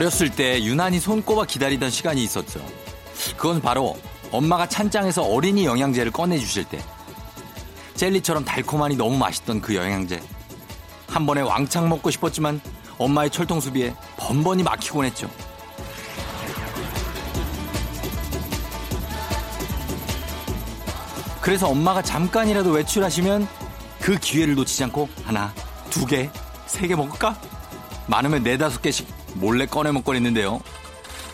어렸을 때 유난히 손꼽아 기다리던 시간이 있었죠. 그건 바로 엄마가 찬장에서 어린이 영양제를 꺼내주실 때. 젤리처럼 달콤하니 너무 맛있던 그 영양제. 한 번에 왕창 먹고 싶었지만 엄마의 철통수비에 번번이 막히곤 했죠. 그래서 엄마가 잠깐이라도 외출하시면 그 기회를 놓치지 않고 하나, 두 개, 세 개 먹을까? 많으면 네다섯 개씩 몰래 꺼내 먹곤 했는데요.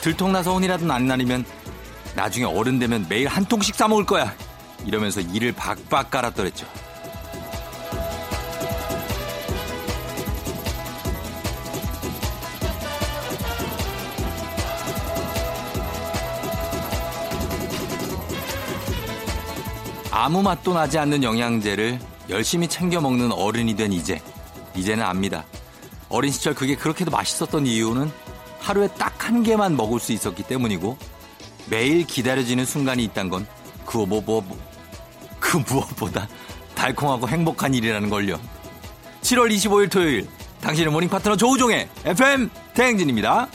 들통나서 혼이라도 안 나리면 나중에 어른 되면 매일 한 통씩 싸 먹을 거야. 이러면서 이를 박박 깔았더랬죠. 아무 맛도 나지 않는 영양제를 열심히 챙겨 먹는 어른이 된 이제 이제는 압니다. 어린 시절 그게 그렇게도 맛있었던 이유는 하루에 딱 한 개만 먹을 수 있었기 때문이고 매일 기다려지는 순간이 있단 건 그 뭐, 뭐, 무엇보다 달콤하고 행복한 일이라는 걸요. 7월 25일 토요일 당신의 모닝 파트너 조우종의 FM 대행진입니다.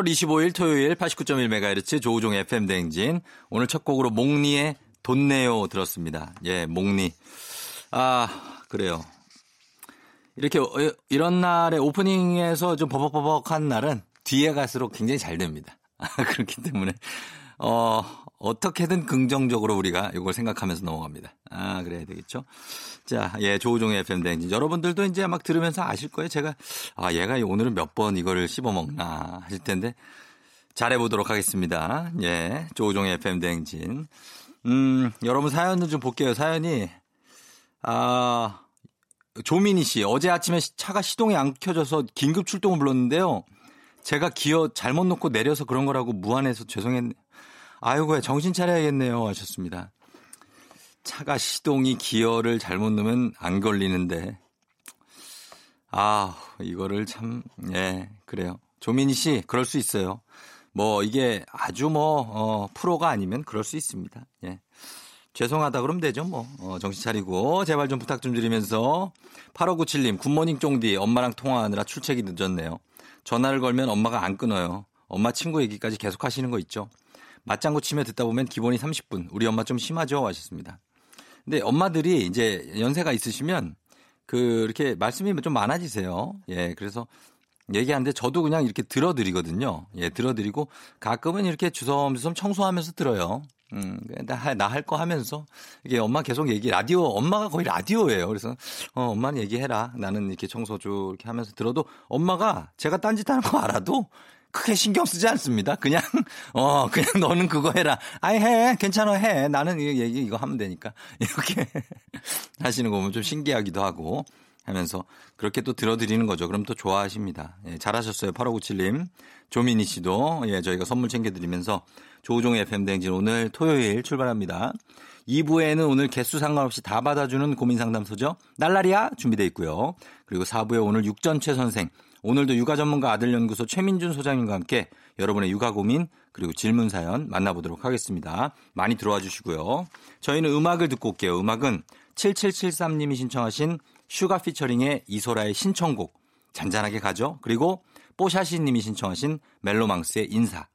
7월 25일 토요일 89.1MHz 조우종 FM 대행진. 오늘 첫 곡으로 몽니의 돈 내요 들었습니다. 예, 몽니. 아, 그래요. 이렇게 어, 이런 날에 오프닝에서 좀 버벅버벅한 날은 뒤에 갈수록 굉장히 잘 됩니다. 그렇기 때문에 어 어떻게든 긍정적으로 우리가 이걸 생각하면서 넘어갑니다. 아 그래야 되겠죠. 자, 예 조우종의 FM 대행진 여러분들도 이제 막 들으면서 아실 거예요. 제가 아 얘가 오늘은 몇 번 이거를 씹어 먹나 하실 텐데 잘해보도록 하겠습니다. 예 조우종의 FM 대행진. 음 여러분 사연을 좀 볼게요. 사연이 아 조민희 씨, 어제 아침에 차가 시동이 안 켜져서 긴급 출동을 불렀는데요. 제가 기어 잘못 놓고 내려서 그런 거라고 무안해서 죄송했네. 아이고, 정신 차려야겠네요. 하셨습니다. 차가 시동이 기어를 잘못 넣으면 안 걸리는데. 아, 이거를 참, 예, 그래요. 조민희 씨, 그럴 수 있어요. 뭐, 이게 아주 뭐, 어, 프로가 아니면 그럴 수 있습니다. 예. 죄송하다 그러면 되죠 뭐 어, 정신 차리고 제발 좀 부탁 좀 드리면서 8597님 굿모닝 쫑디 엄마랑 통화하느라 출첵이 늦었네요 전화를 걸면 엄마가 안 끊어요 엄마 친구 얘기까지 계속 하시는 거 있죠 맞장구 치며 듣다 보면 기본이 30분 우리 엄마 좀 심하죠 하셨습니다 근데 엄마들이 이제 연세가 있으시면 그 이렇게 말씀이 좀 많아지세요 예 그래서 얘기하는데 저도 그냥 이렇게 들어드리거든요. 예, 들어드리고 가끔은 이렇게 주섬주섬 청소하면서 들어요. 음, 나 할 거 하면서 이게 엄마 계속 얘기 라디오 엄마가 거의 라디오예요. 그래서 어, 엄마는 얘기해라. 나는 이렇게 청소 주 이렇게 하면서 들어도 엄마가 제가 딴짓하는 거 알아도 크게 신경 쓰지 않습니다. 그냥 어 그냥 너는 그거 해라. 아이 해 괜찮아 해. 나는 이 얘기 이거 하면 되니까 이렇게 하시는 거 보면 좀 신기하기도 하고 하면서 그렇게 또 들어드리는 거죠. 그럼 또 좋아하십니다. 예, 잘하셨어요. 8597님. 조민희 씨도 예, 저희가 선물 챙겨드리면서 조우종의 FM대행진 오늘 토요일 출발합니다. 2부에는 오늘 개수 상관없이 다 받아주는 고민 상담소죠. 날라리야 준비되어 있고요. 그리고 4부에 오늘 육전최 선생, 오늘도 육아 전문가 아들연구소 최민준 소장님과 함께 여러분의 육아 고민 그리고 질문 사연 만나보도록 하겠습니다. 많이 들어와 주시고요. 저희는 음악을 듣고 올게요. 음악은 7773님이 신청하신 슈가 피처링의 이소라의 신청곡 잔잔하게 가죠. 그리고 뽀샤시 님이 신청하신 멜로망스의 인사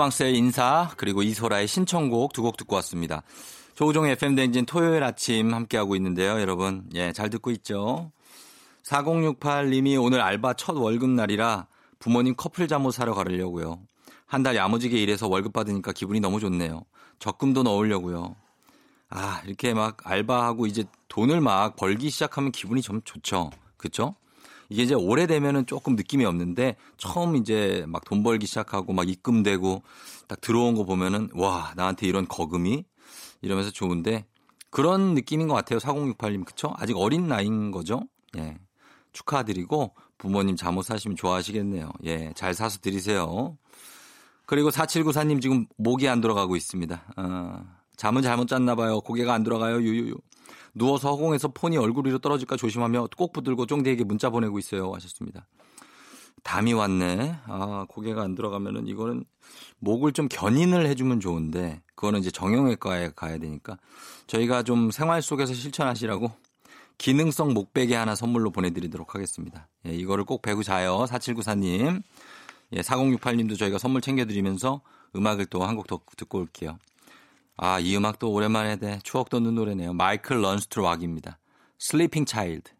멜로망스의 인사 그리고 이소라의 신청곡 두 곡 듣고 왔습니다. 조우종의 FM 댕진 토요일 아침 함께하고 있는데요, 여러분. 예, 잘 듣고 있죠? 4068님이 오늘 알바 첫 월급날이라 부모님 커플 잠옷 사러 가려고요. 한 달 야무지게 일해서 월급 받으니까 기분이 너무 좋네요. 적금도 넣으려고요. 아, 이렇게 막 알바하고 이제 돈을 막 벌기 시작하면 기분이 좀 좋죠. 그쵸? 이게 이제 오래되면은 조금 느낌이 없는데 처음 이제 막 돈 벌기 시작하고 막 입금되고 딱 들어온 거 보면은 와, 나한테 이런 거금이 이러면서 좋은데 그런 느낌인 것 같아요. 4068님. 그쵸? 아직 어린 나이인 거죠? 예. 축하드리고 부모님 잠옷 사시면 좋아하시겠네요. 예. 잘 사서 드리세요. 그리고 4794님 지금 목이 안 돌아가고 있습니다. 어, 잠은 잘못 잤나 봐요. 고개가 안 돌아가요. 유유유. 누워서 허공에서 폰이 얼굴 위로 떨어질까 조심하며 꼭 붙들고 쫑디에게 문자 보내고 있어요. 하셨습니다. 담이 왔네. 아, 고개가 안 들어가면은 이거는 목을 좀 견인을 해주면 좋은데 그거는 이제 정형외과에 가야 되니까 저희가 좀 생활 속에서 실천하시라고 기능성 목베개 하나 선물로 보내드리도록 하겠습니다. 예, 이거를 꼭 배구 자요. 4794님. 예, 4068님도 저희가 선물 챙겨드리면서 음악을 또 한 곡 더 듣고 올게요. 아, 이 음악도 오랜만에 네, 추억 돋는 노래네요. 마이클 런스트로악입니다. Sleeping Child. The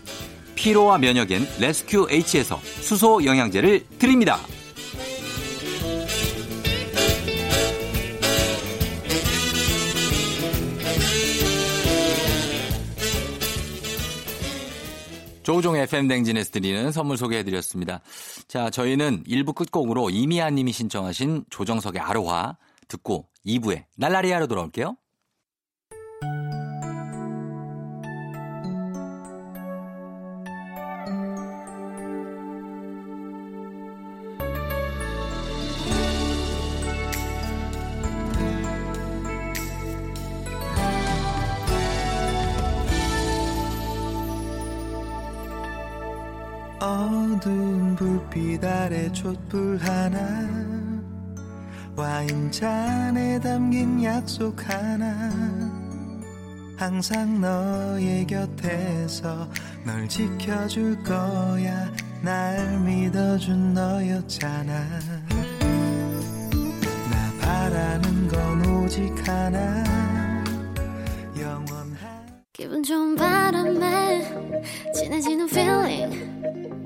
피로와 면역엔 레스큐 H에서 수소 영양제를 드립니다. 조우종의 FM댕진에서 드리는 선물 소개해드렸습니다. 자, 저희는 1부 끝곡으로 이미아 님이 신청하신 조정석의 아로하 듣고 2부에 날라리아로 돌아올게요. 어두운 불빛 아래 촛불 하나 와인잔에 담긴 약속 하나. 항상 너의 곁에서 널 지켜줄 거야. 날 믿어준 너였잖아. 나 바라는 건 오직 하나. 영원한 기분 좋은 바람에 진해지는 feeling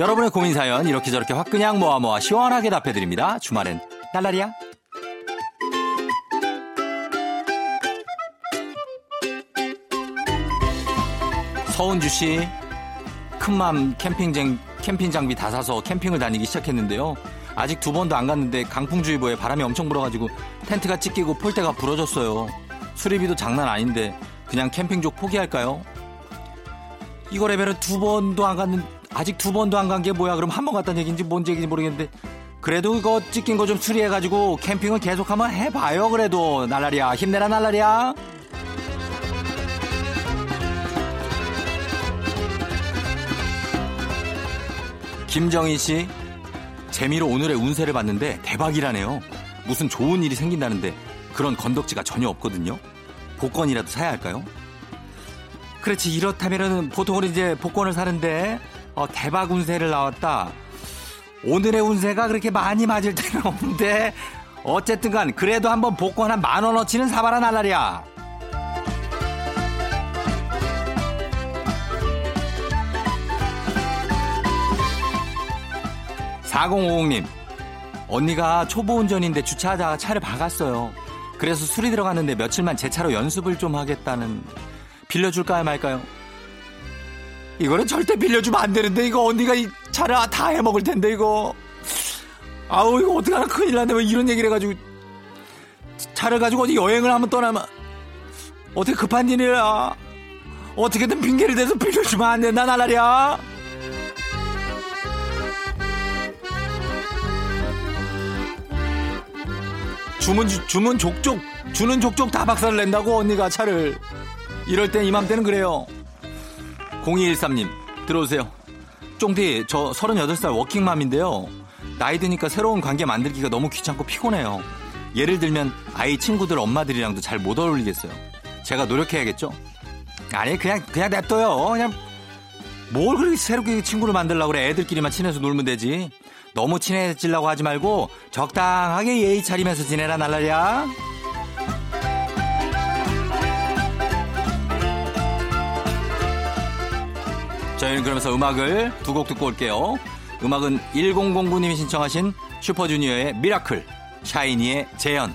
여러분의 고민 사연 이렇게 저렇게 확 그냥 모아 모아 시원하게 답해드립니다. 주말엔 날라리야. 서은주 씨, 큰맘 캠핑장, 캠핑 장비 다 사서 캠핑을 다니기 시작했는데요. 아직 두 번도 안 갔는데 강풍주의보에 바람이 엄청 불어가지고 텐트가 찢기고 폴대가 부러졌어요. 수리비도 장난 아닌데 그냥 캠핑족 포기할까요? 이거 레벨은 두 번도 안 갔는 아직 두 번도 안 간 게 뭐야? 그럼 한 번 갔다는 얘기인지 뭔지 얘기인지 모르겠는데 그래도 이거 찍힌 거좀 수리해가지고 캠핑을 계속 한번 해봐요. 그래도 날라리야 힘내라 날라리야. 김정희 씨 재미로 오늘의 운세를 봤는데 대박이라네요. 무슨 좋은 일이 생긴다는데 그런 건덕지가 전혀 없거든요. 복권이라도 사야 할까요? 그렇지 이렇다면은 보통은 이제 복권을 사는데 어, 대박 운세를 나왔다. 오늘의 운세가 그렇게 많이 맞을 때는 없는데 어쨌든 간 그래도 한번 복권 한 만 원어치는 사봐라 날라리야. 4050님 언니가 초보 운전인데 주차하다가 차를 박았어요. 그래서 술이 들어갔는데 며칠만 제 차로 연습을 좀 하겠다는 빌려줄까요 말까요? 이거는 절대 빌려주면 안 되는데 이거 언니가 이 차를 다 해먹을 텐데 이거. 아우 이거 어떡하나. 큰일 났네. 왜 이런 얘기를 해가지고. 차를 가지고 어디 여행을 한번 떠나면 어떻게 급한 일이야? 어떻게든 핑계를 대서 빌려주면 안 된다 나라랴 주문 주- 주문 족족 주는 족족 다 박살을 낸다고 언니가 차를. 이럴 땐 이맘때는 그래요 0213님 들어오세요. 쫑디 저 38살 워킹맘인데요. 나이 드니까 새로운 관계 만들기가 너무 귀찮고 피곤해요. 예를 들면 아이 친구들 엄마들이랑도 잘 못 어울리겠어요. 제가 노력해야겠죠? 아니 그냥 그냥 냅둬요. 그냥 뭘 그렇게 새롭게 친구를 만들려고 그래? 애들끼리만 친해서 놀면 되지. 너무 친해지려고 하지 말고 적당하게 예의 차리면서 지내라 날라리야 저희는 그러면서 음악을 두 곡 듣고 올게요. 음악은 1009님이 신청하신 슈퍼주니어의 미라클, 샤이니의 재연.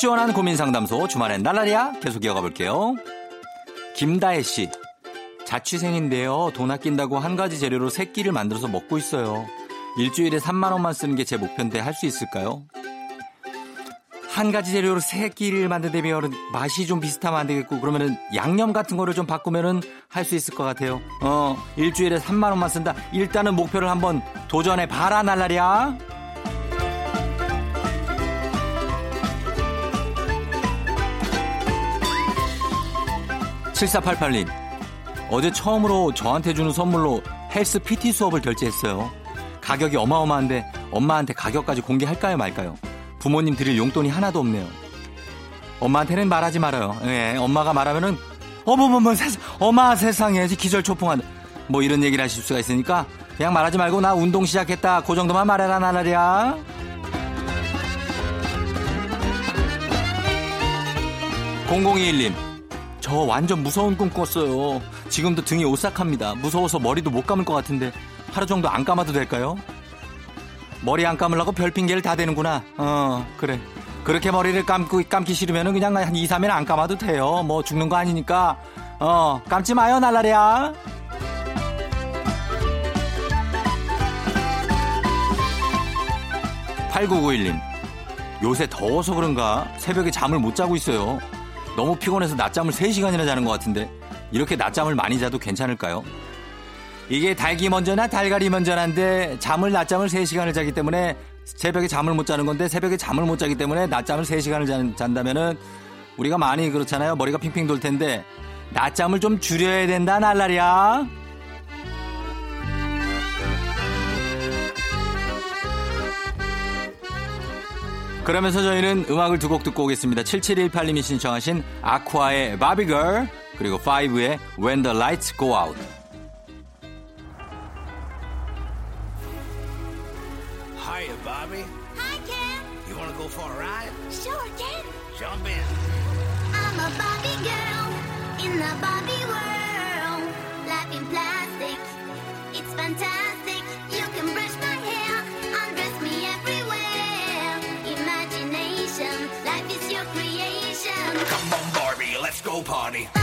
시원한 고민 상담소 주말엔 날라리야 계속 이어가 볼게요. 김다혜 씨. 자취생인데요. 돈 아낀다고 한 가지 재료로 세 끼를 만들어서 먹고 있어요. 일주일에 3만 원만 쓰는 게 제 목표인데 할 수 있을까요? 한 가지 재료로 세 끼를 만드되면 맛이 좀 비슷하면 안 되겠고 그러면은 양념 같은 거를 좀 바꾸면은 할 수 있을 것 같아요. 어, 일주일에 3만 원만 쓴다. 일단은 목표를 한번 도전해 봐라 날라리야. 7488님, 어제 처음으로 저한테 주는 선물로 헬스 PT 수업을 결제했어요. 가격이 어마어마한데 엄마한테 가격까지 공개할까요 말까요? 부모님 드릴 용돈이 하나도 없네요. 엄마한테는 말하지 말아요. 예, 엄마가 말하면은 어머머머 세상, 엄마 세상에 기절 초풍한 뭐 이런 얘기를 하실 수가 있으니까 그냥 말하지 말고 나 운동 시작했다. 그 정도만 말해라 나날이야. 0021님, 저 완전 무서운 꿈 꿨어요. 지금도 등이 오싹합니다. 무서워서 머리도 못 감을 것 같은데 하루 정도 안 감아도 될까요? 머리 안 감으려고 별 핑계를 다 대는구나. 어, 그래. 그렇게 머리를 감고, 감기 싫으면 그냥 한 2, 3일 안 감아도 돼요. 뭐 죽는 거 아니니까. 어, 감지 마요, 날라리야. 8991님. 요새 더워서 그런가 새벽에 잠을 못 자고 있어요. 너무 피곤해서 낮잠을 3시간이나 자는 것 같은데 이렇게 낮잠을 많이 자도 괜찮을까요? 이게 닭이 먼저나 달걀이 먼저난데 잠을 낮잠을 3시간을 자기 때문에 새벽에 잠을 못 자는 건데 새벽에 잠을 못 자기 때문에 낮잠을 3시간을 잔, 잔다면은 우리가 많이 그렇잖아요. 머리가 핑핑 돌 텐데 낮잠을 좀 줄여야 된다 날라리야. 그러면서 저희는 음악을 두 곡 듣고 오겠습니다. 7718님이 신청하신 아쿠아의 바비걸 그리고 5의 When the Lights Go Out. Time.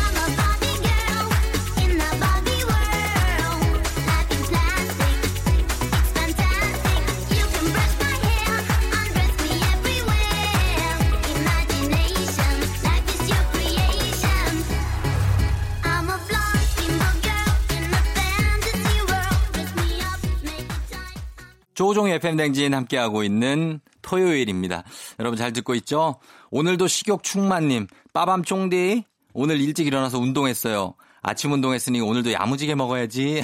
조종의 FM 댕진 함께하고 있는 토요일입니다. 여러분 잘 듣고 있죠? 오늘도 식욕 충만님, 빠밤 쫑디. 오늘 일찍 일어나서 운동했어요. 아침 운동했으니 오늘도 야무지게 먹어야지.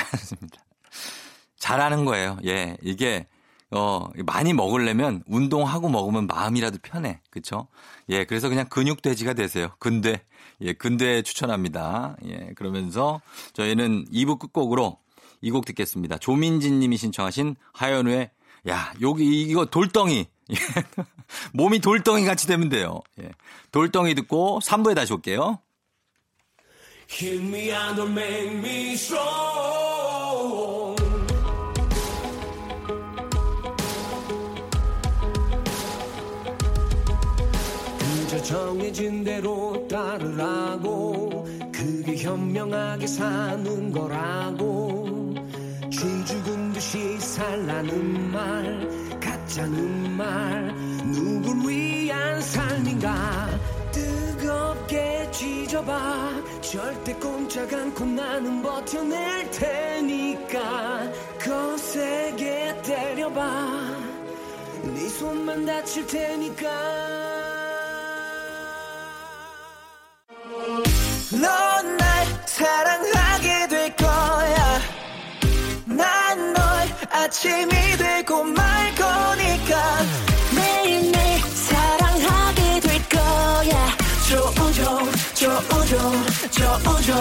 잘하는 거예요. 예, 이게 어 많이 먹으려면 운동하고 먹으면 마음이라도 편해. 그쵸? 예, 그래서 그냥 근육돼지가 되세요. 근대. 예, 근대 추천합니다. 예, 그러면서 저희는 2부 끝곡으로 이 곡 듣겠습니다. 조민진 님이 신청하신 하현우의 야, 여기 이거 돌덩이. 예. 몸이 돌덩이 같이 되면 돼요. 예. 돌덩이 듣고 3부에 다시 올게요. Hit me and don't make me strong. 그저 정해진 대로 따르라고 그게 현명하게 사는 거라고 쥐 죽은 듯이 살라는 말 가짜는 말 누굴 위한 삶인가 뜨겁게 쥐져봐. 절대 꼼짝 않고 나는 버텨낼 테니까. 거세게 때려봐. 네 손만 다칠 테니까. 넌 날 사랑하게 될 거야. 난 널 아침이 되고 말거 조우종 조우종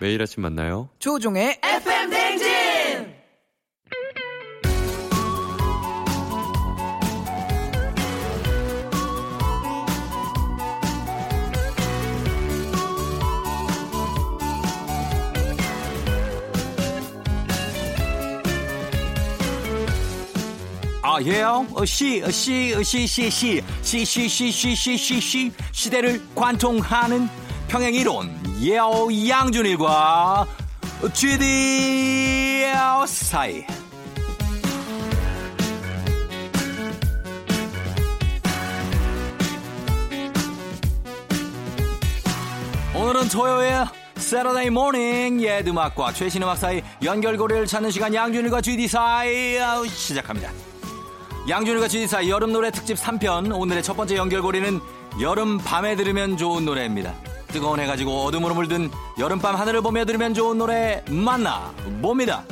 매일 아침 만나요. 조종의 FM 댕진 아? 어, 시, 어, 시, 어, 시, 시, 시, 시, 시, 시, 시, 시, 시, 시, 시대를 관통하는 평행 이론, 예요, 양준일과 GD 사이. 오늘은 토요일 Saturday morning 옛 음악과 최신 음악 사이 연결고리를 찾는 시간 양준일과 GD 사이 시작합니다. 양준일과 사이 여름 노래 특집 3편 오늘의 첫 번째 연결고리는 여름 밤에 들으면 좋은 노래입니다. 뜨거운 해 가지고 어둠으로 물든 여름밤 하늘을 보며 들으면 좋은 노래 만나 봅니다.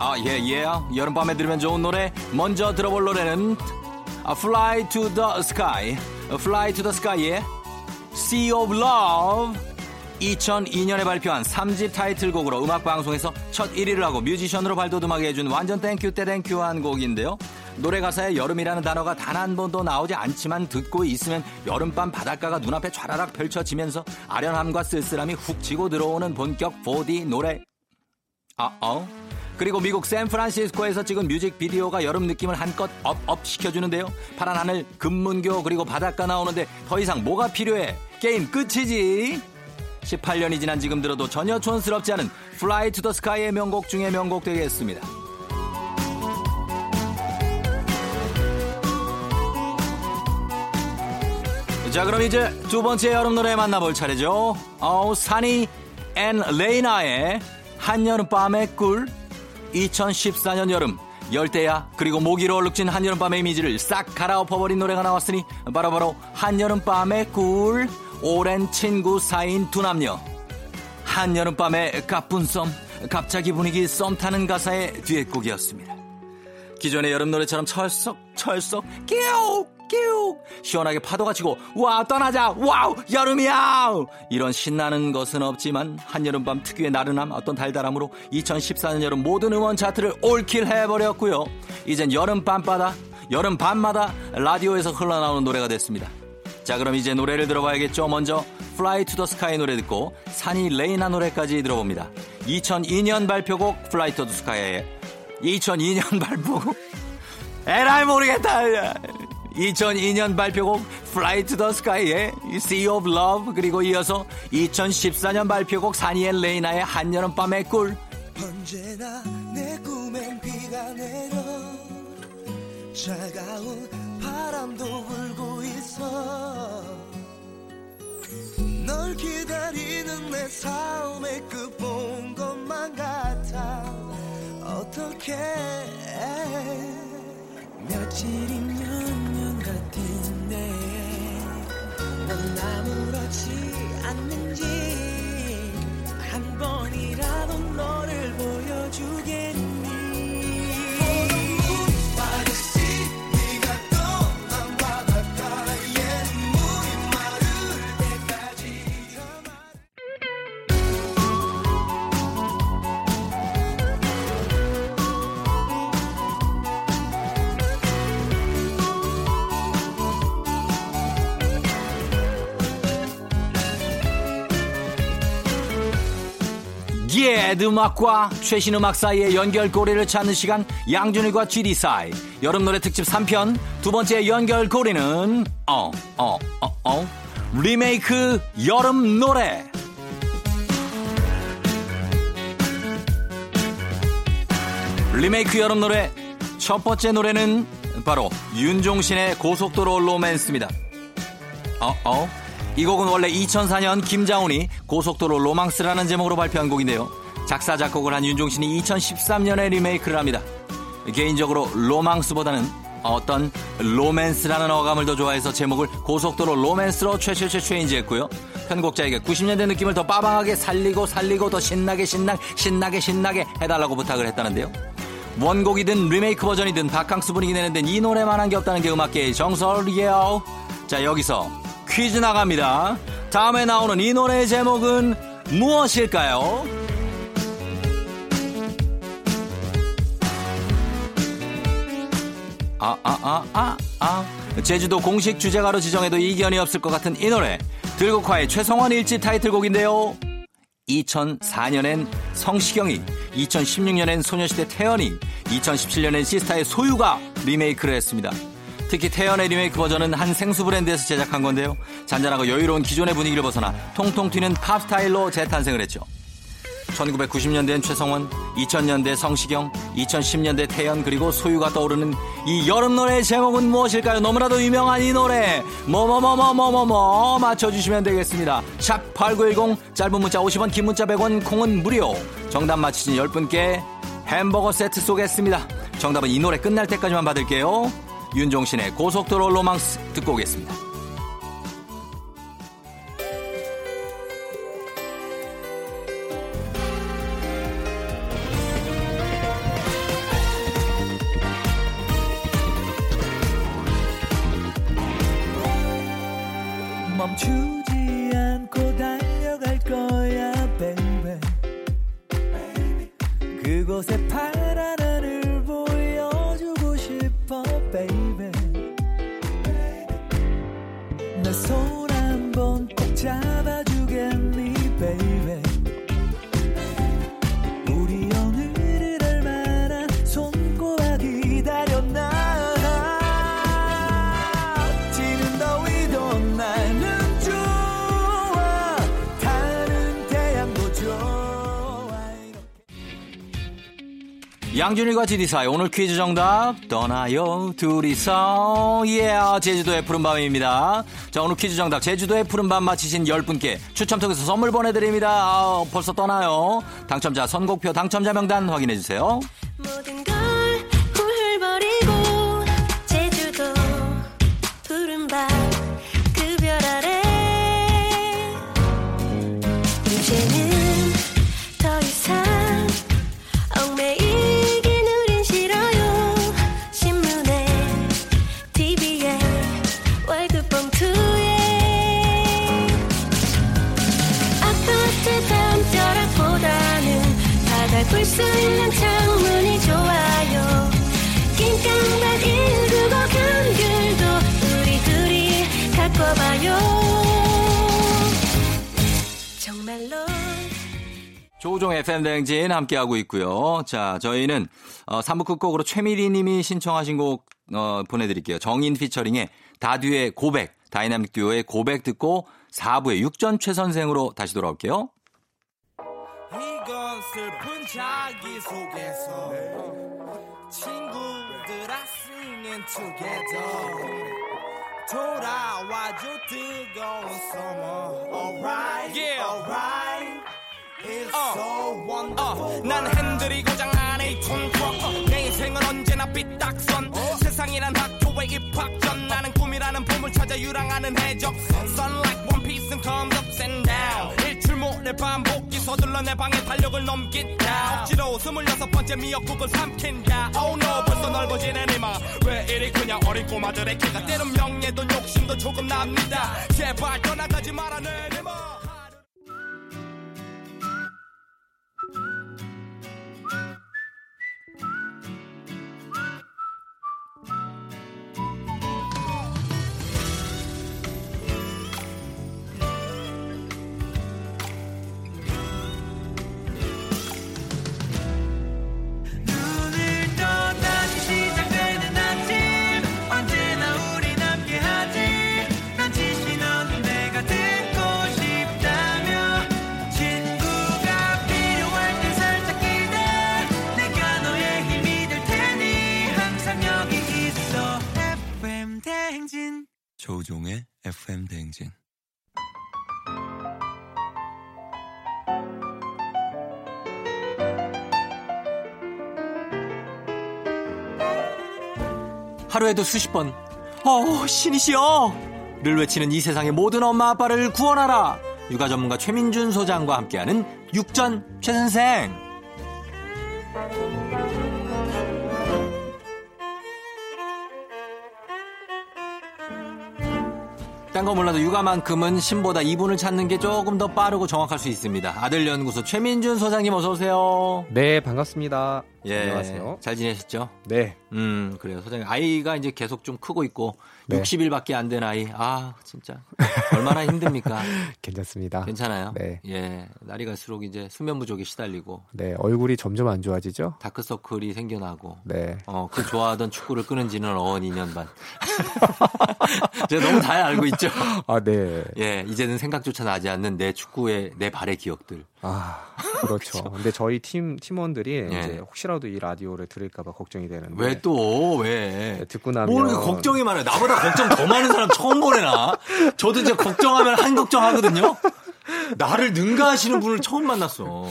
아, 예, 예. 여름밤에 들으면 좋은 노래. 먼저 들어볼 노래는 아, Fly to the Sky. Fly to the Sky의 Sea of Love. 2002년에 발표한 3집 타이틀곡으로 음악방송에서 첫 1위를 하고 뮤지션으로 발돋움하게 해준 완전 thank you 때 thank you한 곡인데요. 노래 가사에 여름이라는 단어가 단 한 번도 나오지 않지만 듣고 있으면 여름밤 바닷가가 눈앞에 촤라락 펼쳐지면서 아련함과 쓸쓸함이 훅 치고 들어오는 본격 4D 노래. 아, 어? 그리고 미국 샌프란시스코에서 찍은 뮤직비디오가 여름 느낌을 한껏 up up 시켜주는데요. 파란 하늘, 금문교, 그리고 바닷가 나오는데 더 이상 뭐가 필요해? 게임 끝이지. 18년이 지난 지금 들어도 전혀 촌스럽지 않은 Fly to the Sky의 명곡 중에 명곡 되겠습니다. 자, 그럼 이제 두 번째 여름 노래 만나볼 차례죠. 어, 산이 and 레이나의 한여름밤의 꿀. 2014년 여름 열대야 그리고 모기로 얼룩진 한여름밤의 이미지를 싹 갈아엎어버린 노래가 나왔으니 바로바로 한여름밤의 꿀 오랜 친구 사이인 두 남녀. 한여름밤의 갑분썸 갑자기 분위기 썸 타는 가사의 듀엣곡이었습니다. 기존의 여름 노래처럼 철썩 철썩 끼우 끼우 시원하게 파도가 치고 와 떠나자 와우 여름이야. 이런 신나는 것은 없지만 한여름밤 특유의 나른함 어떤 달달함으로 2014년 여름 모든 음원 차트를 all kill 해버렸고요. 이젠 여름 밤바다 여름 밤마다 라디오에서 흘러나오는 노래가 됐습니다 자 그럼 이제 노래를 들어봐야겠죠? 먼저 Fly to the Sky 노래 듣고 산이 레이나 노래까지 들어봅니다. 2002년 발표곡 Fly to the Sky의 2002년 발표곡. 에라이 모르겠다. 2002년 발표곡 Fly to the Sky의 Sea of Love 그리고 이어서 2014년 발표곡 산이 and 레이나의 한여름밤의 꿀. 언제나 내 꿈엔 비가 내려 차가운 바람도 불고 있어. 널 기다리는 내 삶의 끝본 것만 같아. 어떻게 며칠이면 년 같은데. 넌 아무렇지 예, 음악과 최신 음악 사이의 연결고리를 찾는 시간 양준일과 GD 사이 여름 노래 특집 3편 두 번째 연결고리는 어, 어, 어, 어 리메이크 여름 노래 리메이크 여름 노래 첫 번째 노래는 바로 윤종신의 고속도로 로맨스입니다. 어, 어. 이 곡은 원래 2004년 김장훈이 고속도로 로망스라는 제목으로 발표한 곡인데요. 작사, 작곡을 한 윤종신이 2013년에 리메이크를 합니다. 개인적으로 로망스보다는 어떤 로맨스라는 어감을 더 좋아해서 제목을 고속도로 로맨스로 체체체 change했고요. 편곡자에게 90년대 느낌을 더 빠방하게 살리고 살리고 더 신나게 신나 신나게 신나게 해달라고 부탁을 했다는데요. 원곡이든 리메이크 버전이든 바캉스 분위기 내는 데는 이 노래만한 게 없다는 게 음악계의 정설이에요. 자 여기서 퀴즈 나갑니다. 다음에 나오는 이 노래의 제목은 무엇일까요? 아, 아, 아, 아, 아. 제주도 공식 주제가로 지정해도 이견이 없을 것 같은 이 노래. 들국화의 최성원 일집 타이틀곡인데요. 2004년엔 성시경이, 2016년엔 소녀시대 태연이, 2017년엔 시스타의 소유가 리메이크를 했습니다. 특히 태연의 리메이크 버전은 한 생수 브랜드에서 제작한 건데요. 잔잔하고 여유로운 기존의 분위기를 벗어나 통통 튀는 팝 스타일로 재탄생을 했죠. 1990년대엔 최성원, 2000년대 성시경, 2010년대 태연 그리고 소유가 떠오르는 이 여름 노래의 제목은 무엇일까요? 너무나도 유명한 이 노래 뭐뭐뭐뭐뭐뭐뭐 맞춰주시면 되겠습니다. 샵 8910 짧은 문자 50원 긴 문자 100원 콩은 무료 정답 맞히신 10분께 햄버거 세트 쏘겠습니다. 정답은 이 노래 끝날 때까지만 받을게요. 윤종신의 고속도로 로망스 듣고 오겠습니다. 양준일과 지디사의 오늘 퀴즈 정답 떠나요. 둘이서. 예 제주도의 푸른밤입니다. 자 오늘 퀴즈 정답. 제주도의 푸른밤 맞히신 10분께 추첨 통해서 선물 보내드립니다. 아, 벌써 떠나요. 당첨자 선곡표 당첨자 명단 확인해주세요 조우종 FM 대행진 함께하고 있고요. 자, 저희는 어, 3부 끝곡으로 최미리 님이 신청하신 곡 어, 보내드릴게요. 정인 피처링의 다듀의 고백, 다이나믹 듀오의 고백 듣고 4부의 육전 최선생으로 다시 돌아올게요. 이건 슬픈 자기 속에서 친구들아 singing together 돌아와줘 뜨거운 summer alright alright So wonderful. 난 핸들이 고장 안에 이톤 트럭 내 인생은 언제나 삐딱선. 세상이란 학교에 입학 전 나는 꿈이라는 봄을 찾아 유랑하는 해적선 Sun like one piece and comes up and down. 일출 모레 반복기 서둘러 내 방에 달력을 넘긴다. 억지로 스물여섯 번째 미역국을 삼킨다. Oh no 벌써 넓어지는 이마. 왜 이리 그냥 어린 꼬마들의 키가 때론 명예도 욕심도 조금 납니다. 제발 떠나가지 말아 내 이마 대행진 조우종의 FM 대행진. 하루에도 수십 번, 어, 신이시여! 를 외치는 이 세상의 모든 엄마 아빠를 구원하라! 육아 전문가 최민준 소장과 함께하는 육전 최선생! 딴거 몰라도 육아만큼은 신보다 이분을 찾는 게 조금 더 빠르고 정확할 수 있습니다. 아들 연구소 최민준 소장님 어서 오세요. 네, 반갑습니다. 예. 안녕하세요. 잘 지내셨죠? 네. 음, 그래요. 소장님. 아이가 이제 계속 좀 크고 있고, 네. 60일밖에 안 된 아이. 아, 진짜. 얼마나 힘듭니까? 괜찮습니다. 괜찮아요? 네. 예. 날이 갈수록 이제 수면 부족에 시달리고, 네, 얼굴이 점점 안 좋아지죠? 다크서클이 생겨나고, 네. 어, 그 좋아하던 축구를 끊은 지는 어언 2년 반. 제가 너무 잘 알고 있죠? 아, 네. 예. 이제는 생각조차 나지 않는 내 축구의, 내 발의 기억들. 아, 그렇죠. 근데 저희 팀, 팀원들이 예. 이제 혹시라도 이 라디오를 들을까봐 걱정이 되는데. 왜 또, 왜? 네, 듣고 나면. 뭘 걱정이 많아요. 나보다 걱정 더 많은 사람 처음 보내나? 저도 이제 걱정하면 한 걱정 하거든요? 나를 능가하시는 분을 처음 만났어.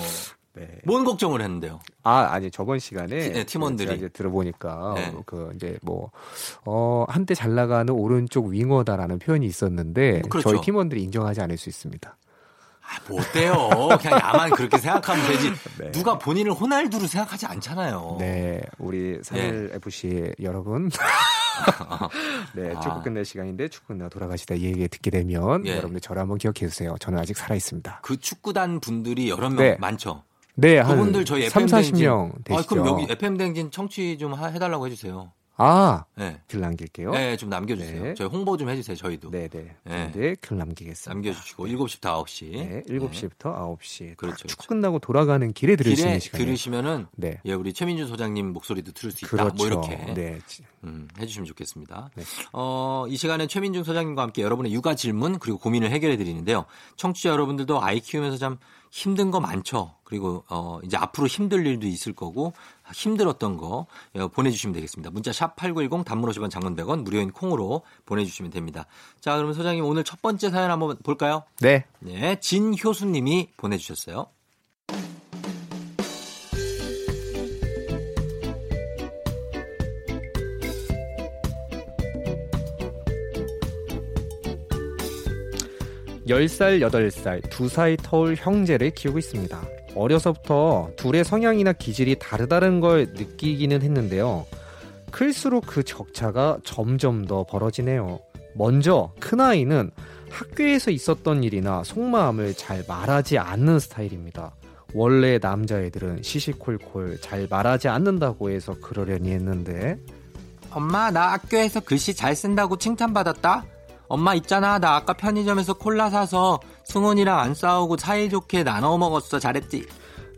네. 뭔 걱정을 했는데요? 아, 아니 저번 시간에 네, 팀원들이. 제가 이제 들어보니까 네. 그 이제 뭐 어, 한때 잘 나가는 오른쪽 윙어다라는 표현이 있었는데 그렇죠. 저희 팀원들이 인정하지 않을 수 있습니다. 아, 뭐 어때요? 그냥 야만 그렇게 생각하면 되지. 네. 누가 본인을 호날두로 생각하지 않잖아요. 네, 우리 산을 FC 여러분. 네, 아. 축구 끝낼 시간인데 축구 끝나 돌아가시다 이 얘기 듣게 되면 예. 여러분들 저를 한번 기억해 주세요. 저는 아직 살아 있습니다. 그 축구단 분들이 여러 명 네. 많죠. 네, 한 그분들 저희 3, FM 댕진 40명 되시죠. 아, 그럼 여기 FM 댕진 청취 좀 하- 해달라고 해주세요. 아, 네. 글 남길게요. 네, 좀 남겨주세요. 네. 저희 홍보 좀 해주세요, 저희도. 네, 네. 네. 네, 글 남기겠습니다. 남겨주시고, 7시부터 9시. 네, 7시부터 9시. 그렇죠, 그렇죠. 끝나고 돌아가는 길에 들을 수 길에 시간이에요. 들으시면은, 네. 예, 우리 최민준 소장님 목소리도 들을 수 있다. 그렇죠. 뭐 이렇게. 네. 음, 해주시면 좋겠습니다. 네. 어, 이 시간에 최민중 소장님과 함께 여러분의 육아 질문 그리고 고민을 해결해 드리는데요. 청취자 여러분들도 아이 키우면서 참 힘든 거 많죠. 그리고 어, 이제 앞으로 힘들 일도 있을 거고 힘들었던 거 어, 보내주시면 되겠습니다. 문자 샵 #8910 단문 50원, 장문 100원 무료인 콩으로 보내주시면 됩니다. 자, 그러면 소장님 오늘 첫 번째 사연 한번 볼까요? 네. 네, 진효수님이 보내주셨어요. 열살 여덟 살 두 사이 터울 형제를 키우고 있습니다. 어려서부터 둘의 성향이나 기질이 다르다는 걸 느끼기는 했는데요. 클수록 그 적차가 점점 더 벌어지네요. 먼저 큰아이는 학교에서 있었던 일이나 속마음을 잘 말하지 않는 스타일입니다. 원래 남자애들은 시시콜콜 잘 말하지 않는다고 해서 그러려니 했는데 엄마 나 학교에서 글씨 잘 쓴다고 칭찬받았다. 엄마 있잖아 나 아까 편의점에서 콜라 사서 승훈이랑 안 싸우고 사이좋게 나눠 먹었어 잘했지.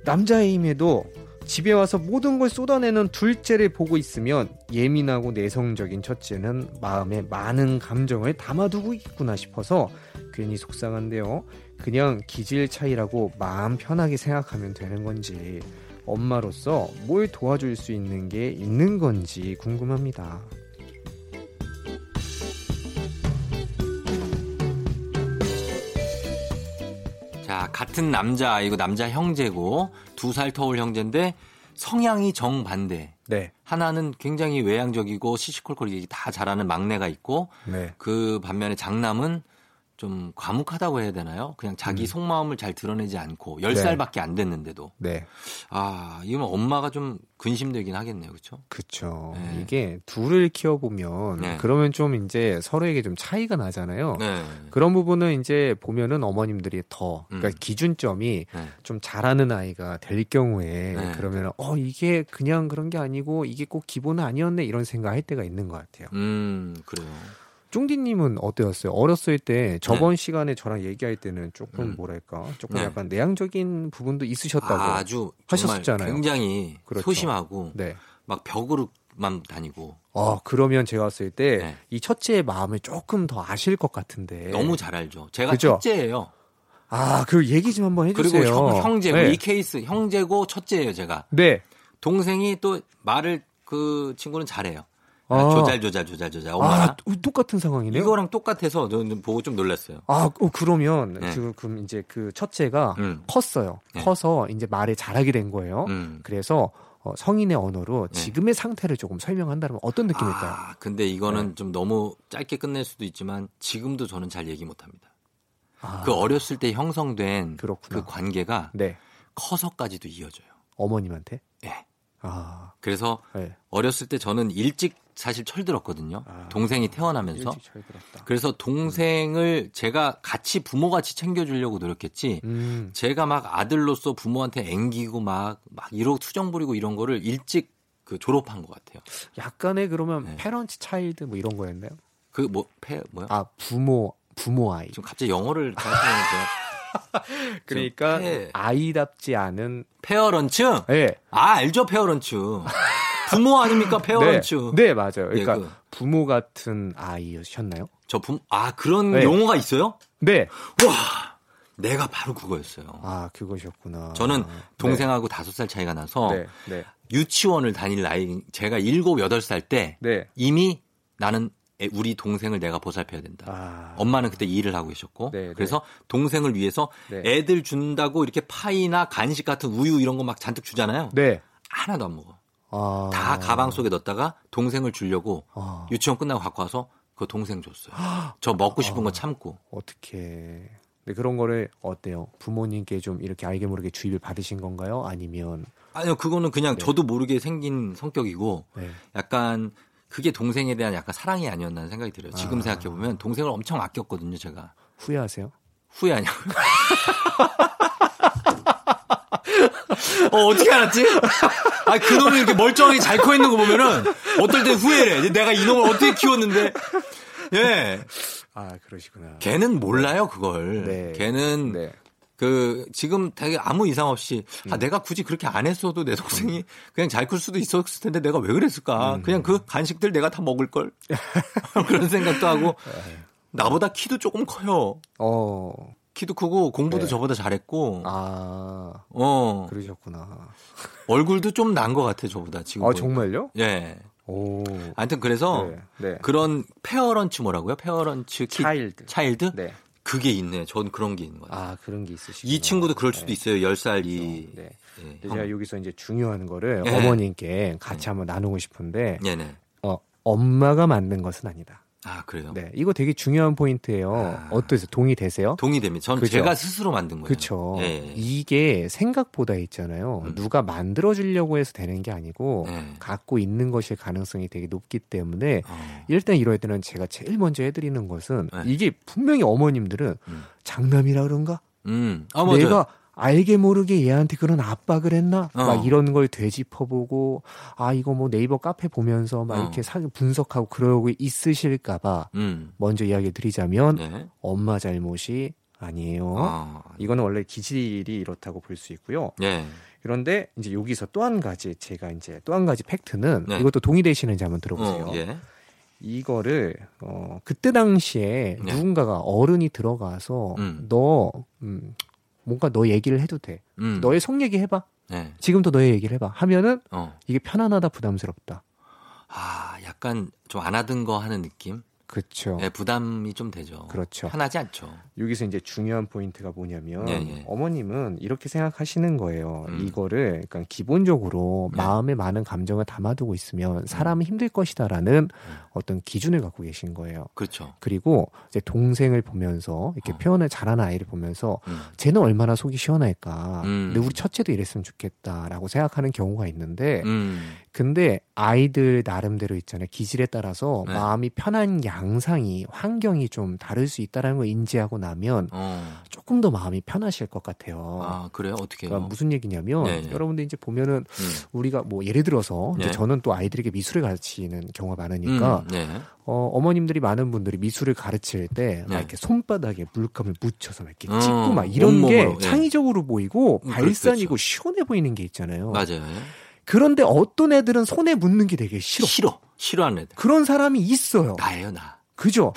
남자임에도 집에 와서 모든 걸 쏟아내는 둘째를 보고 있으면 예민하고 내성적인 첫째는 마음에 많은 감정을 담아두고 있구나 싶어서 괜히 속상한데요. 그냥 기질 차이라고 마음 편하게 생각하면 되는 건지 엄마로서 뭘 도와줄 수 있는 게 있는 건지 궁금합니다. 자 같은 남자 아이고 남자 형제고 두 살 터울 형제인데 성향이 정반대. 네, 하나는 굉장히 외향적이고 시시콜콜 얘기 다 잘하는 막내가 있고 네, 그 반면에 장남은 좀 과묵하다고 해야 되나요? 그냥 자기 음. 속마음을 잘 드러내지 않고 네. 10살밖에 안 됐는데도 네, 아, 이건 엄마가 좀 근심되긴 하겠네요. 그렇죠? 그쵸. 네. 이게 둘을 키워 보면 네. 그러면 좀 이제 서로에게 좀 차이가 나잖아요. 네. 그런 부분은 이제 보면은 어머님들이 더 그러니까 음. 기준점이 네. 좀 잘하는 아이가 될 경우에 네. 그러면 어 이게 그냥 그런 게 아니고 이게 꼭 기본은 아니었네 이런 생각할 때가 있는 것 같아요. 음, 그래요. 쫑디님은 어떠셨어요? 어렸을 때 저번 시간에 저랑 얘기할 때는 조금 네. 음. 뭐랄까 조금 네. 약간 내향적인 부분도 있으셨다고. 아주 정말 하셨잖아요. 굉장히 그렇죠. 소심하고 네. 막 벽으로만 다니고 어 그러면 제가 봤을 때 네. 이 첫째의 마음을 조금 더 아실 것 같은데. 너무 잘 알죠. 제가 그죠? 첫째예요. 아 그 얘기 좀 한번 해주세요. 그리고 형, 형제고 네. 이 케이스 형제고 첫째예요. 제가 네. 동생이 또 말을 그 친구는 잘해요. 아. 조잘 조잘 조잘 조잘 엄마랑 아 똑같은 상황이네요. 이거랑 똑같아서 저는 보고 좀 놀랐어요. 아, 어, 그러면 네. 그, 그럼 이제 그 첫째가 음. 컸어요. 네. 커서 이제 말을 잘하게 된 거예요. 음. 그래서 어, 성인의 언어로 네. 지금의 상태를 조금 설명한다면 어떤 느낌일까요? 아, 근데 이거는 네. 좀 너무 짧게 끝낼 수도 있지만 지금도 저는 잘 얘기 못 합니다. 아, 그 어렸을 때 형성된 그렇구나. 그 관계가 네. 커서까지도 이어져요. 어머님한테? 예. 아, 그래서 네. 어렸을 때 저는 일찍 사실 철들었거든요. 아. 동생이 태어나면서. 그래서 동생을 제가 같이 부모같이 챙겨주려고 노력했지. 음, 제가 막 아들로서 부모한테 앵기고 막, 막 이러고 투정 부리고 이런 거를 일찍 그 졸업한 것 같아요. 약간의 그러면 네. parent child 뭐 이런 거였나요? 그 뭐, 패, 뭐요? 아, 부모, 부모 아이. 지금 갑자기 영어를 하시면서. 그러니까 패, 아이답지 않은 parents? 예. 아, 알죠, parents. 부모 아닙니까, parents. 네, 네, 맞아요. 예, 그러니까 그- 부모 같은 아이셨나요? 저 부, 아, 그런 네. 용어가 있어요? 네. 와, 내가 바로 그거였어요. 아, 그것이었구나. 저는 동생하고 다섯 살 차이가 나서 네. 네. 유치원을 다닐 나이, 제가 일곱, 여덟 살때 네. 이미 나는 애- 우리 동생을 내가 보살펴야 된다. 아. 엄마는 그때 일을 하고 계셨고 네, 네. 그래서 동생을 위해서 네. 애들 준다고 이렇게 파이나 간식 같은 우유 이런 거 막 잔뜩 주잖아요. 네. 하나도 안 먹어. 아. 다 가방 속에 넣었다가 동생을 주려고 아. 유치원 끝나고 갖고 와서 그 동생 줬어요. 저 먹고 싶은 아. 거 참고. 어떻게. 근데 그런 거를 어때요? 부모님께 좀 이렇게 알게 모르게 주입을 받으신 건가요? 아니면 아니요, 그거는 그냥 네. 저도 모르게 생긴 성격이고 네. 약간 그게 동생에 대한 약간 사랑이 아니었나 생각이 들어요. 지금 아. 생각해 보면 동생을 엄청 아꼈거든요, 제가. 후회하세요? 후회 아니야. 어, 어떻게 알았지? 아, 그 놈이 이렇게 멀쩡하게 잘커 있는 거 보면은 어떨 땐 후회를 해. 내가 이놈을 어떻게 키웠는데. 예. 아 그러시구나. 걔는 몰라요, 그걸. 네. 걔는 네. 그 지금 되게 아무 이상 없이 음. 아 내가 굳이 그렇게 안 했어도 내 동생이 그냥 잘 클 수도 있었을 텐데 내가 왜 그랬을까? 음. 그냥 그 간식들 내가 다 먹을 걸 그런 생각도 하고 네. 나보다 키도 조금 커요. 어. 키도 크고 공부도 네. 저보다 잘했고 아 어 그러셨구나. 얼굴도 좀 난 것 같아 저보다 지금. 아 보니까. 정말요? 예. 오. 하여튼 그래서 네. 네. 그런 parents 뭐라고요? parentified child. child? 네. 그게 있네. 전 그런 게 있는 것 같아요. 아 그런 게 있으시고. 이 친구도 그럴 수도 있어요. 10살 이. 네. 예, 근데 형. 제가 여기서 이제 중요한 거를 네. 어머님께 같이 한번 나누고 싶은데 네 네. 어, 엄마가 만든 것은 아니다. 아 그래요. 네, 이거 되게 중요한 포인트예요. 아. 어떠세요? 동의되세요? 동의됩니다. 전 그죠? 제가 스스로 만든 거예요. 그렇죠. 예, 예. 이게 생각보다 있잖아요. 음. 누가 만들어 주려고 해서 되는 게 아니고 네. 갖고 있는 것일 가능성이 되게 높기 때문에 어. 일단 이럴 때는 제가 제일 먼저 해 드리는 것은 네. 이게 분명히 어머님들은 음. 장남이라 그런가? 음. 아, 맞아요. 내가 알게 모르게 얘한테 그런 압박을 했나? 어. 막 이런 걸 되짚어보고 아 이거 뭐 네이버 카페 보면서 막 어. 이렇게 사- 분석하고 그러고 있으실까봐 음. 먼저 이야기 드리자면 네. 엄마 잘못이 아니에요. 아. 이거는 원래 기질이 이렇다고 볼 수 있고요. 네. 그런데 이제 여기서 또 한 가지 제가 이제 또 한 가지 팩트는 네. 이것도 동의되시는지 한번 들어보세요. 어, 예. 이거를 어 그때 당시에 네. 누군가가 어른이 들어가서 음. 너 음, 뭔가 너 얘기를 해도 돼. 음. 너의 속 얘기 해봐. 네. 지금도 너의 얘기를 해봐. 하면은 어. 이게 편안하다 부담스럽다. 아, 약간 좀 안 하던 거 하는 느낌? 그렇죠. 네, 부담이 좀 되죠. 그렇죠. 편하지 않죠. 여기서 이제 중요한 포인트가 뭐냐면 예, 예. 어머님은 이렇게 생각하시는 거예요. 음. 이거를 그러니까 기본적으로 네. 마음에 많은 감정을 담아두고 있으면 사람은 힘들 것이다라는 음. 어떤 기준을 갖고 계신 거예요. 그렇죠. 그리고 이제 동생을 보면서 이렇게 어. 표현을 잘하는 아이를 보면서 음. 쟤는 얼마나 속이 시원할까. 음. 근데 우리 첫째도 이랬으면 좋겠다라고 생각하는 경우가 있는데 음. 근데 아이들 나름대로 있잖아요. 기질에 따라서 네. 마음이 편한 양상이 환경이 좀 다를 수 있다라는 걸 인지하고 나면 어. 조금 더 마음이 편하실 것 같아요. 아, 그래요? 어떻게? 그러니까 무슨 얘기냐면 네, 네. 여러분들 이제 보면은 음. 우리가 뭐 예를 들어서 네. 저는 또 아이들에게 미술을 가르치는 경우가 많으니까 음, 네. 어, 어머님들이 많은 분들이 미술을 가르칠 때막 네. 이렇게 손바닥에 물감을 묻혀서 막 이렇게 어, 찍고 막 이런 게 온몸으로, 예. 창의적으로 보이고 음, 발산이고 그렇죠. 시원해 보이는 게 있잖아요. 맞아요. 그런데 어떤 애들은 손에 묻는 게 되게 싫어. 싫어. 싫어하는 애들. 그런 사람이 있어요. 나예요, 나. 그죠?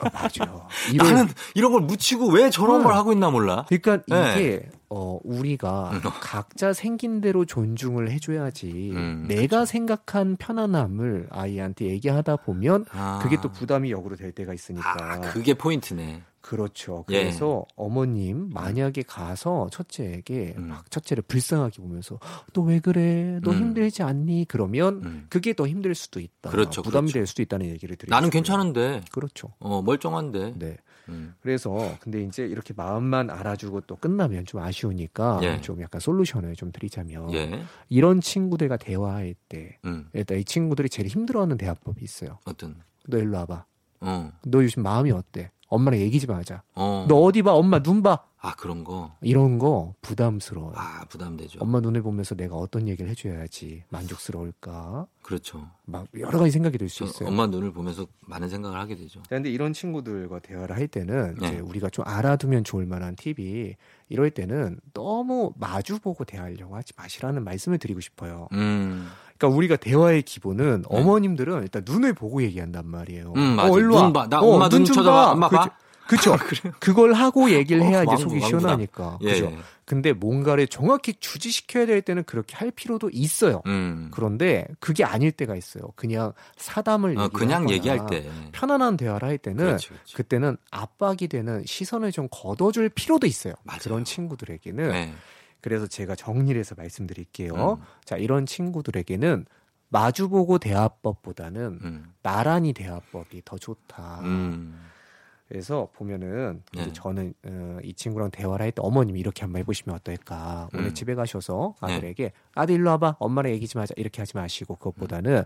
어, 맞아요. 이런- 나는 이런 걸 묻히고 왜 저런 어. 걸 하고 있나 몰라. 그러니까 네. 이게 어 우리가 각자 생긴 대로 존중을 해줘야지 음, 내가 생각한 편안함을 아이한테 얘기하다 보면 아. 그게 또 부담이 역으로 될 때가 있으니까 아, 그게 포인트네. 그렇죠. 예. 그래서 어머님 만약에 가서 첫째에게 음. 막 첫째를 불쌍하게 보면서 너 왜 그래? 너 음. 힘들지 않니? 그러면 음. 그게 더 힘들 수도 있다. 그렇죠, 부담이 그렇죠. 될 수도 있다는 얘기를 드리고 나는. 괜찮은데. 그렇죠. 어, 멀쩡한데. 네. 음. 그래서 근데 이제 이렇게 마음만 알아주고 또 끝나면 좀 아쉬우니까 예. 좀 약간 솔루션을 좀 드리자면 예. 이런 친구들과 대화할 때 음. 일단 이 친구들이 제일 힘들어하는 대화법이 있어요. 어떤. 너 일로 와봐. 어. 너 요즘 마음이 어때? 엄마랑 얘기 좀 하자. 어. 너 어디 봐? 엄마 눈 봐. 아, 그런 거. 이런 거 부담스러워요. 아, 부담되죠. 엄마 눈을 보면서 내가 어떤 얘기를 해줘야지 만족스러울까? 그렇죠. 막 여러 가지 생각이 들수저 있어요. 엄마 눈을 보면서 많은 생각을 하게 되죠. 그런데 이런 친구들과 대화를 할 때는 네. 이제 우리가 좀 알아두면 좋을 만한 팁이 이럴 때는 너무 마주보고 대하려고 하지 마시라는 말씀을 드리고 싶어요. 음. 그러니까 우리가 대화의 기본은 어머님들은 일단 눈을 보고 얘기한단 말이에요. 음, 맞아. 어, 일로 와. 눈 봐. 나 어, 엄마 눈좀 쳐다봐. 엄마 봐. 그렇지. 그쵸? 그걸 하고 얘기를 해야 이제 속이. 시원하니까. 예. 그죠? 근데 뭔가를 정확히 주지시켜야 될 때는 그렇게 할 필요도 있어요. 음. 그런데 그게 아닐 때가 있어요. 그냥 사담을 어, 그냥 얘기할 때. 편안한 대화를 할 때는 그렇지, 그렇지. 그때는 압박이 되는 시선을 좀 걷어줄 필요도 있어요. 맞아요. 그런 친구들에게는 네. 그래서 제가 정리를 해서 말씀드릴게요. 음. 자 이런 친구들에게는 마주보고 대화법보다는 음. 나란히 대화법이 더 좋다. 음. 그래서 보면은 네. 저는 어, 이 친구랑 대화를 할 때 어머님이 이렇게 한번 해보시면 어떨까. 오늘 음. 집에 가셔서 네. 아들에게 아들 일로 와봐. 엄마랑 얘기 좀 하자. 이렇게 하지 마시고 그것보다는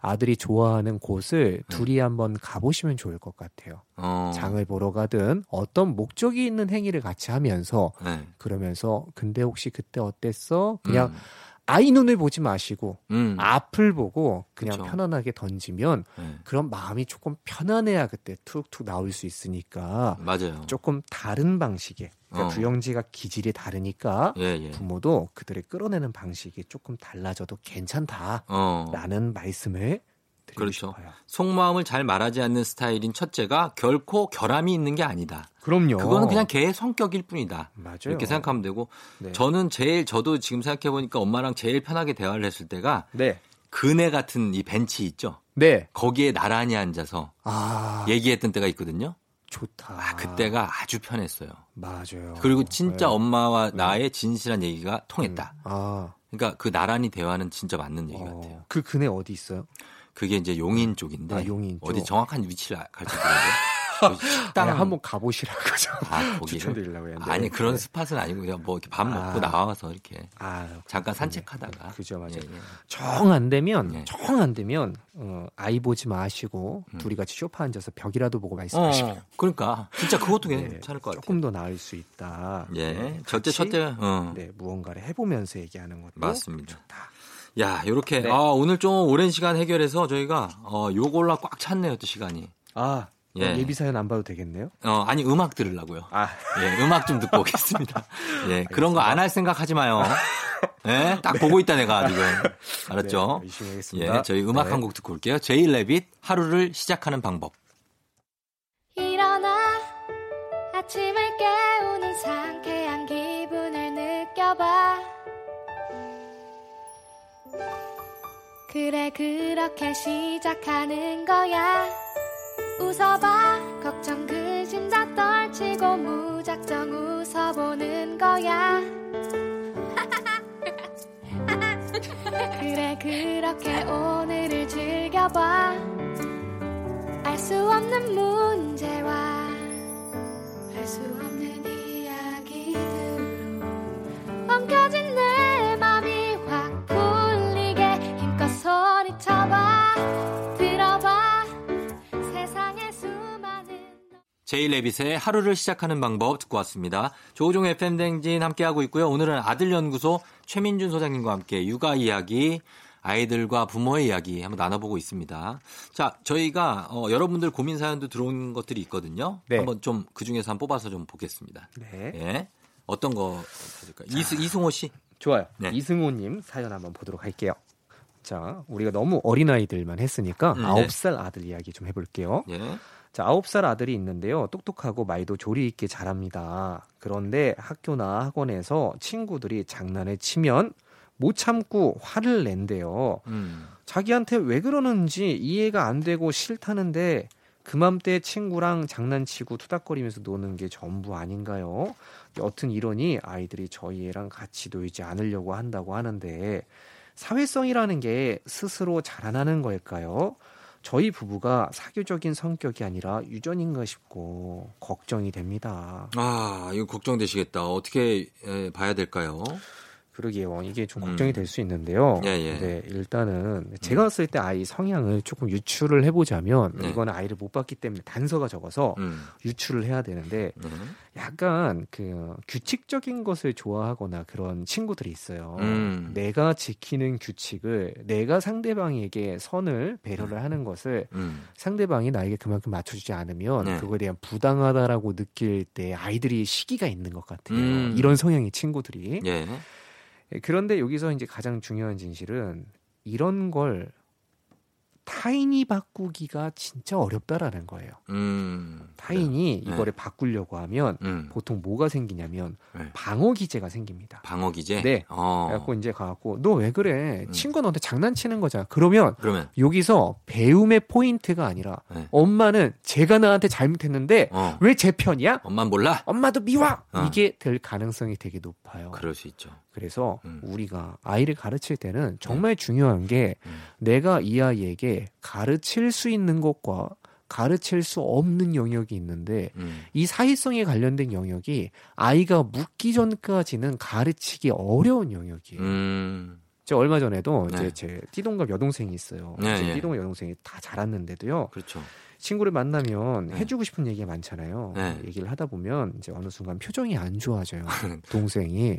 아들이 좋아하는 곳을 네. 둘이 한번 가보시면 좋을 것 같아요. 어. 장을 보러 가든 어떤 목적이 있는 행위를 같이 하면서 네. 그러면서 근데 혹시 그때 어땠어? 그냥 음. 아이 눈을 보지 마시고 음. 앞을 보고 그냥 그쵸. 편안하게 던지면 네. 그런 마음이 조금 편안해야 그때 툭툭 나올 수 있으니까 맞아요. 조금 다른 방식의 그러니까 어. 부영지가 기질이 다르니까 예, 예. 부모도 그들을 끌어내는 방식이 조금 달라져도 괜찮다라는 어. 말씀을 드리고 그렇죠. 싶어요. 속마음을 잘 말하지 않는 스타일인 첫째가 결코 결함이 있는 게 아니다. 그럼요. 그거는 그냥 걔의 성격일 뿐이다. 맞아요. 이렇게 생각하면 되고 네. 저는 제일 저도 지금 생각해 보니까 엄마랑 제일 편하게 대화를 했을 때가 네. 그네 같은 이 벤치 있죠. 네. 거기에 나란히 앉아서 아 얘기했던 때가 있거든요. 좋다. 아, 그때가 아주 편했어요. 맞아요. 그리고 진짜 네. 엄마와 나의 진실한 얘기가 통했다. 아 그러니까 그 나란히 대화는 진짜 맞는 얘기 같아요. 어, 그 그네 어디 있어요? 그게 이제 용인 쪽인데 아, 용인 쪽. 어디 정확한 위치를 가르쳐 드려요. 식당 아니, 한번 가보시라고 저 아? 추천드리려고 했는데. 아니 그런 네. 스팟은 아니고 그냥 뭐 이렇게 밥 먹고 아. 나와서 이렇게 아 잠깐 산책하다가 그죠 맞아요. 예, 예. 정안 되면 네. 정안 되면 어, 아이 보지 마시고 음. 둘이 같이 소파 앉아서 벽이라도 보고 말씀하시면 어, 그러니까 진짜 그것도 네, 괜찮을 것 같아요. 조금 더 나을 수 있다. 예, 네, 첫째 같이, 첫째, 어. 네 무언가를 해보면서 얘기하는 것도 맞습니다. 좋다. 야, 요렇게 네. 아, 오늘 좀 오랜 시간 해결해서 저희가 어, 요걸로 꽉 찼네요, 또 시간이. 아 예. 예. 비 사연 안 봐도 되겠네요. 어, 아니 음악 들으려고요. 아 예, 음악 좀 듣고 오겠습니다. 예, 그런 거 안 할 생각 하지 마요. 예, 딱 보고 있다 내가 지금. 알았죠? 네, 열심히 하겠습니다. 예, 저희 음악 네. 한곡 듣고 올게요. 제이 레빗 하루를 시작하는 방법. 일어나 아침을 깨우는 상쾌한 기분을 느껴봐 그래 그렇게 시작하는 거야 웃어봐. 걱정 근심 다 떨치고 무작정 웃어보는 거야. 그래 그렇게 오늘을 즐겨봐. 알 수 없는 문제와 알수 없는 이야기들로 엉켜진 제이 레빗의 하루를 시작하는 방법 듣고 왔습니다. 조우종 FM 댕진 함께하고 있고요. 오늘은 아들연구소 최민준 소장님과 함께 육아 이야기, 아이들과 부모의 이야기 한번 나눠보고 있습니다. 자, 저희가 어, 여러분들 고민 사연도 들어온 것들이 있거든요. 네. 한번 좀 그 중에서 한번 뽑아서 좀 보겠습니다. 네. 예. 어떤 거 가질까요? 이승호 씨? 좋아요. 네. 이승호님 사연 한번 보도록 할게요. 자, 우리가 너무 어린 아이들만 했으니까 음, 아홉 네. 살 아들 이야기 좀 해볼게요. 예. 자, 아홉 살 아들이 있는데요. 똑똑하고 말도 조리 있게 잘합니다. 그런데 학교나 학원에서 친구들이 장난을 치면 못 참고 화를 낸대요. 음. 자기한테 왜 그러는지 이해가 안 되고 싫다는데 그맘때 친구랑 장난치고 투닥거리면서 노는 게 전부 아닌가요? 여튼 이러니 아이들이 저희 애랑 같이 놀지 않으려고 한다고 하는데 사회성이라는 게 스스로 자라나는 걸까요? 저희 부부가 사교적인 성격이 아니라 유전인가 싶고 걱정이 됩니다. 아, 이거 걱정되시겠다. 어떻게 에, 봐야 될까요? 그러게요. 이게 좀 음. 걱정이 될수 있는데요. 예, 예. 네, 일단은 제가 봤을 때 아이 성향을 조금 유추를 해보자면 네. 이거는 아이를 못 봤기 때문에 단서가 적어서 음. 유추를 해야 되는데 네. 약간 그 규칙적인 것을 좋아하거나 그런 친구들이 있어요. 음. 내가 지키는 규칙을 내가 상대방에게 선을 배려를 하는 것을 음. 상대방이 나에게 그만큼 맞춰주지 않으면 네. 그거에 대한 부당하다라고 느낄 때 아이들이 시기가 있는 것 같아요. 음. 이런 성향의 친구들이. 예. 예, 그런데 여기서 이제 가장 중요한 진실은 이런 걸 타인이 바꾸기가 진짜 어렵다라는 거예요. 음. 타인이 네. 이거를 바꾸려고 하면 음. 보통 뭐가 생기냐면 네. 방어 기제가 생깁니다. 방어 기제. 네. 어. 그래갖고 이제 가갖고 너 왜 그래? 음. 친구가 너한테 장난치는 거잖아. 그러면 그러면 여기서 배움의 포인트가 아니라 네. 엄마는 제가 나한테 잘못했는데 어. 왜제 편이야? 엄만 몰라? 엄마도 미워. 어. 이게 될 가능성이 되게 높아요. 그럴 수 있죠. 그래서 음. 우리가 아이를 가르칠 때는 정말 중요한 게 음. 내가 이 아이에게 가르칠 수 있는 것과 가르칠 수 없는 영역이 있는데 음. 이 사회성에 관련된 영역이 아이가 묻기 전까지는 가르치기 어려운 영역이에요. 음. 저 얼마 전에도 네. 이제 제 띠동갑 여동생이 있어요. 네, 제 예. 띠동갑 여동생이 다 자랐는데도요. 그렇죠. 친구를 만나면 네. 해주고 싶은 얘기가 많잖아요. 네. 얘기를 하다 보면 이제 어느 순간 표정이 안 좋아져요. 동생이.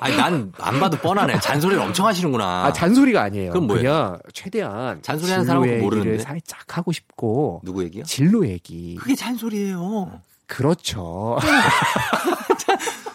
아니 난 안 봐도 뻔하네. 잔소리를 엄청 하시는구나. 아, 잔소리가 아니에요. 그럼 뭐예요? 그냥 최대한 잔소리 하는 진로 사람은 모르는데? 살짝 하고 싶고 누구 얘기요? 진로 얘기. 그게 잔소리예요. 그렇죠.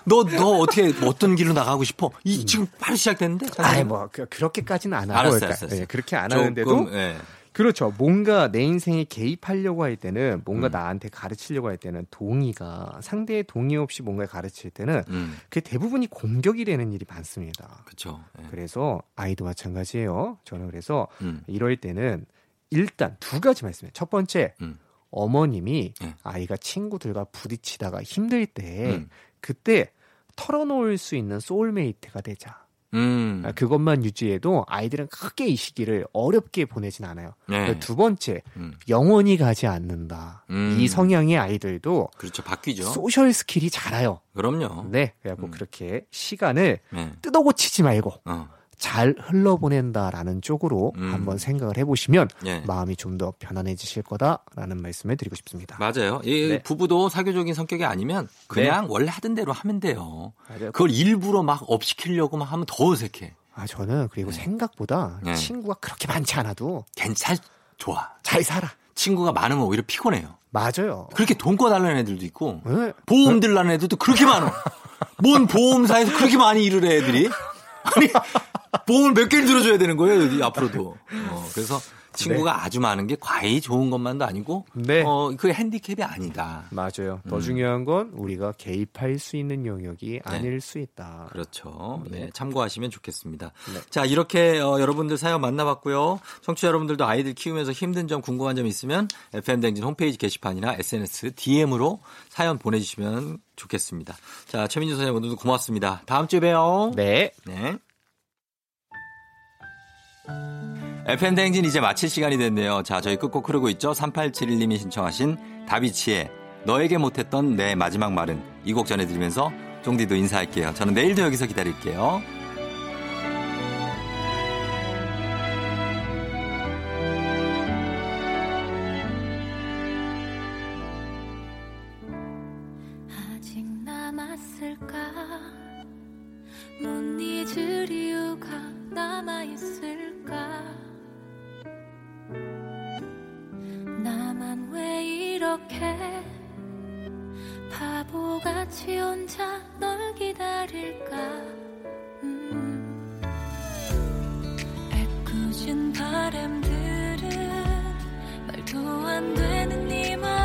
너 너 어떻게 어떤 길로 나가고 싶어? 이 지금 바로 시작됐는데. 아이 뭐 그, 그렇게까지는 안 하고 알았어요, 그러니까, 알았어요, 알았어요. 예, 그렇게 안 조금, 하는데도 예. 그렇죠. 뭔가 내 인생에 개입하려고 할 때는 뭔가 음. 나한테 가르치려고 할 때는 동의가 상대의 동의 없이 뭔가 가르칠 때는 음. 그 대부분이 공격이 되는 일이 많습니다. 그렇죠. 예. 그래서 아이도 마찬가지예요. 저는 그래서 음. 이럴 때는 일단 두 가지 말씀해요. 첫 번째, 음. 어머님이 네. 아이가 친구들과 부딪히다가 힘들 때 음. 그때 털어놓을 수 있는 소울메이트가 되자. 음. 아, 그것만 유지해도 아이들은 크게 이 시기를 어렵게 보내진 않아요. 네. 두 번째, 음. 영원히 가지 않는다. 음. 이 성향의 아이들도 그렇죠. 바뀌죠. social skill이 자라요. 그럼요. 네, 그래갖고 음. 그렇게 시간을 네. 뜯어고치지 말고 어. 잘 흘러보낸다라는 쪽으로 음. 한번 생각을 해보시면 예. 마음이 좀 더 편안해지실 거다라는 말씀을 드리고 싶습니다. 맞아요. 이 네. 부부도 사교적인 성격이 아니면 그냥 원래 하던 대로 하면 돼요. 맞아요. 그걸 일부러 막 up시키려고 막 하면 더 어색해. 아 저는 그리고 네. 생각보다 네. 친구가 그렇게 많지 않아도 괜찮, 좋아. 잘 살아. 친구가 많으면 오히려 피곤해요. 맞아요. 그렇게 돈 꺼달라는 애들도 있고, 네. 보험 들라는 애들도 그렇게 많아. 뭔 보험사에서 그렇게 많이 일을 해, 애들이? 아니, 보험을 몇 개를 들어줘야 되는 거예요, 여기 앞으로도. 어, 그래서 친구가 아주 많은 게 과히 좋은 것만도 아니고, 네. 어, 그 핸디캡이 아니다. 맞아요. 더 음. 중요한 건 우리가 개입할 수 있는 영역이 아닐 수 있다. 그렇죠. 네. 네, 참고하시면 좋겠습니다. 네. 자, 이렇게 어, 여러분들 사연 만나봤고요. 청취자 여러분들도 아이들 키우면서 힘든 점, 궁금한 점 있으면 FM댕진 홈페이지 게시판이나 SNS DM으로 사연 보내주시면 좋겠습니다. 자, 최민주 선생님 오늘도 고맙습니다. 다음 주에 봬요. 네. 네. FM댕진 이제 마칠 시간이 됐네요. 자, 저희 끝곡 흐르고 있죠. 3871님이 신청하신 다비치의 너에게 못했던 내 마지막 말은 이 곡 전해드리면서 쫑디도 인사할게요. 저는 내일도 여기서 기다릴게요. 혼자 널 기다릴까 음. 애꿎은 바람들은 말도 안 되는 네맘